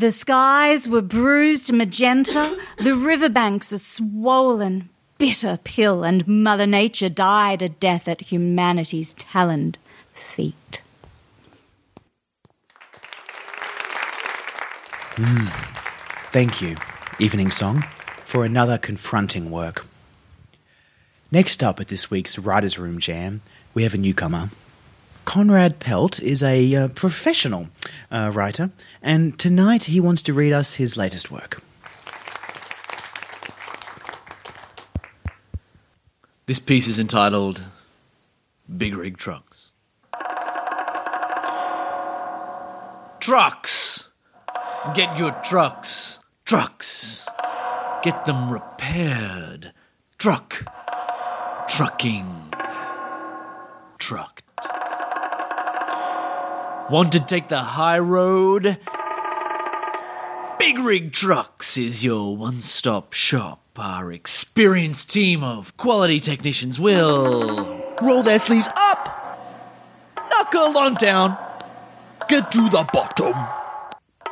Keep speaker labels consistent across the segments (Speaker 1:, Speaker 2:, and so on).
Speaker 1: The skies were bruised magenta, the riverbanks a swollen, bitter pill, and Mother Nature died a death at humanity's taloned feet. Hmm.
Speaker 2: Thank you, Evening Song, for another confronting work. Next up at this week's Writers' Room Jam, we have a newcomer. Conrad Pelt is a uh, professional uh, writer, and tonight he wants to read us his latest work.
Speaker 3: This piece is entitled Big Rig Trucks. Trucks! Get your trucks. Trucks. Get them repaired. Truck. Trucking. Trucked. Want to take the high road? Big Rig Trucks is your one stop shop. Our experienced team of quality technicians will roll their sleeves up, knuckle on down, get to the bottom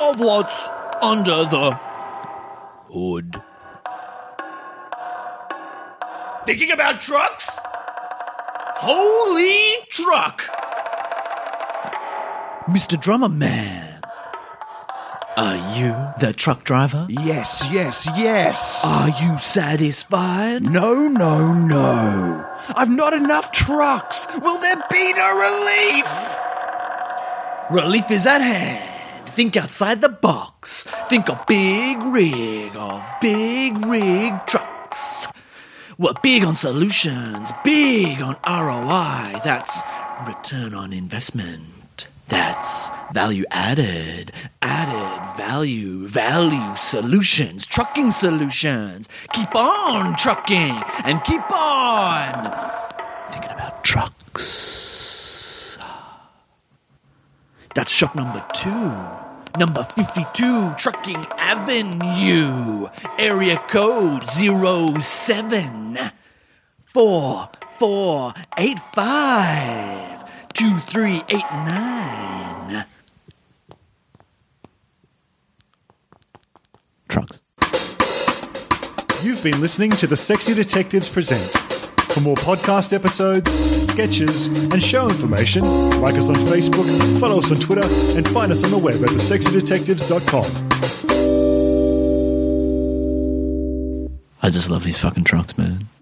Speaker 3: of what's under the hood. Thinking about trucks? Holy truck! Mr. Drummer Man. Are you the truck driver?
Speaker 4: Yes, yes, yes.
Speaker 3: Are you satisfied?
Speaker 4: no, no, no. I've not enough trucks. Will there be no relief?
Speaker 3: Relief is at hand. Think outside the box. Think a big rig of big rig trucks. We're big on solutions, big on ROI. That's return on investment. That's value added, added value, value solutions, trucking solutions. Keep on trucking and keep on thinking about trucks. That's shop number two. Number 52, Trucking Avenue. Area code 07 4485 2389. Trucks.
Speaker 5: You've been listening to the Sexy Detectives Present. For more podcast episodes, sketches, and show information, like us on Facebook, follow us on Twitter, and find us on the web at thesexydetectives.com.
Speaker 3: I just love these fucking trucks, man.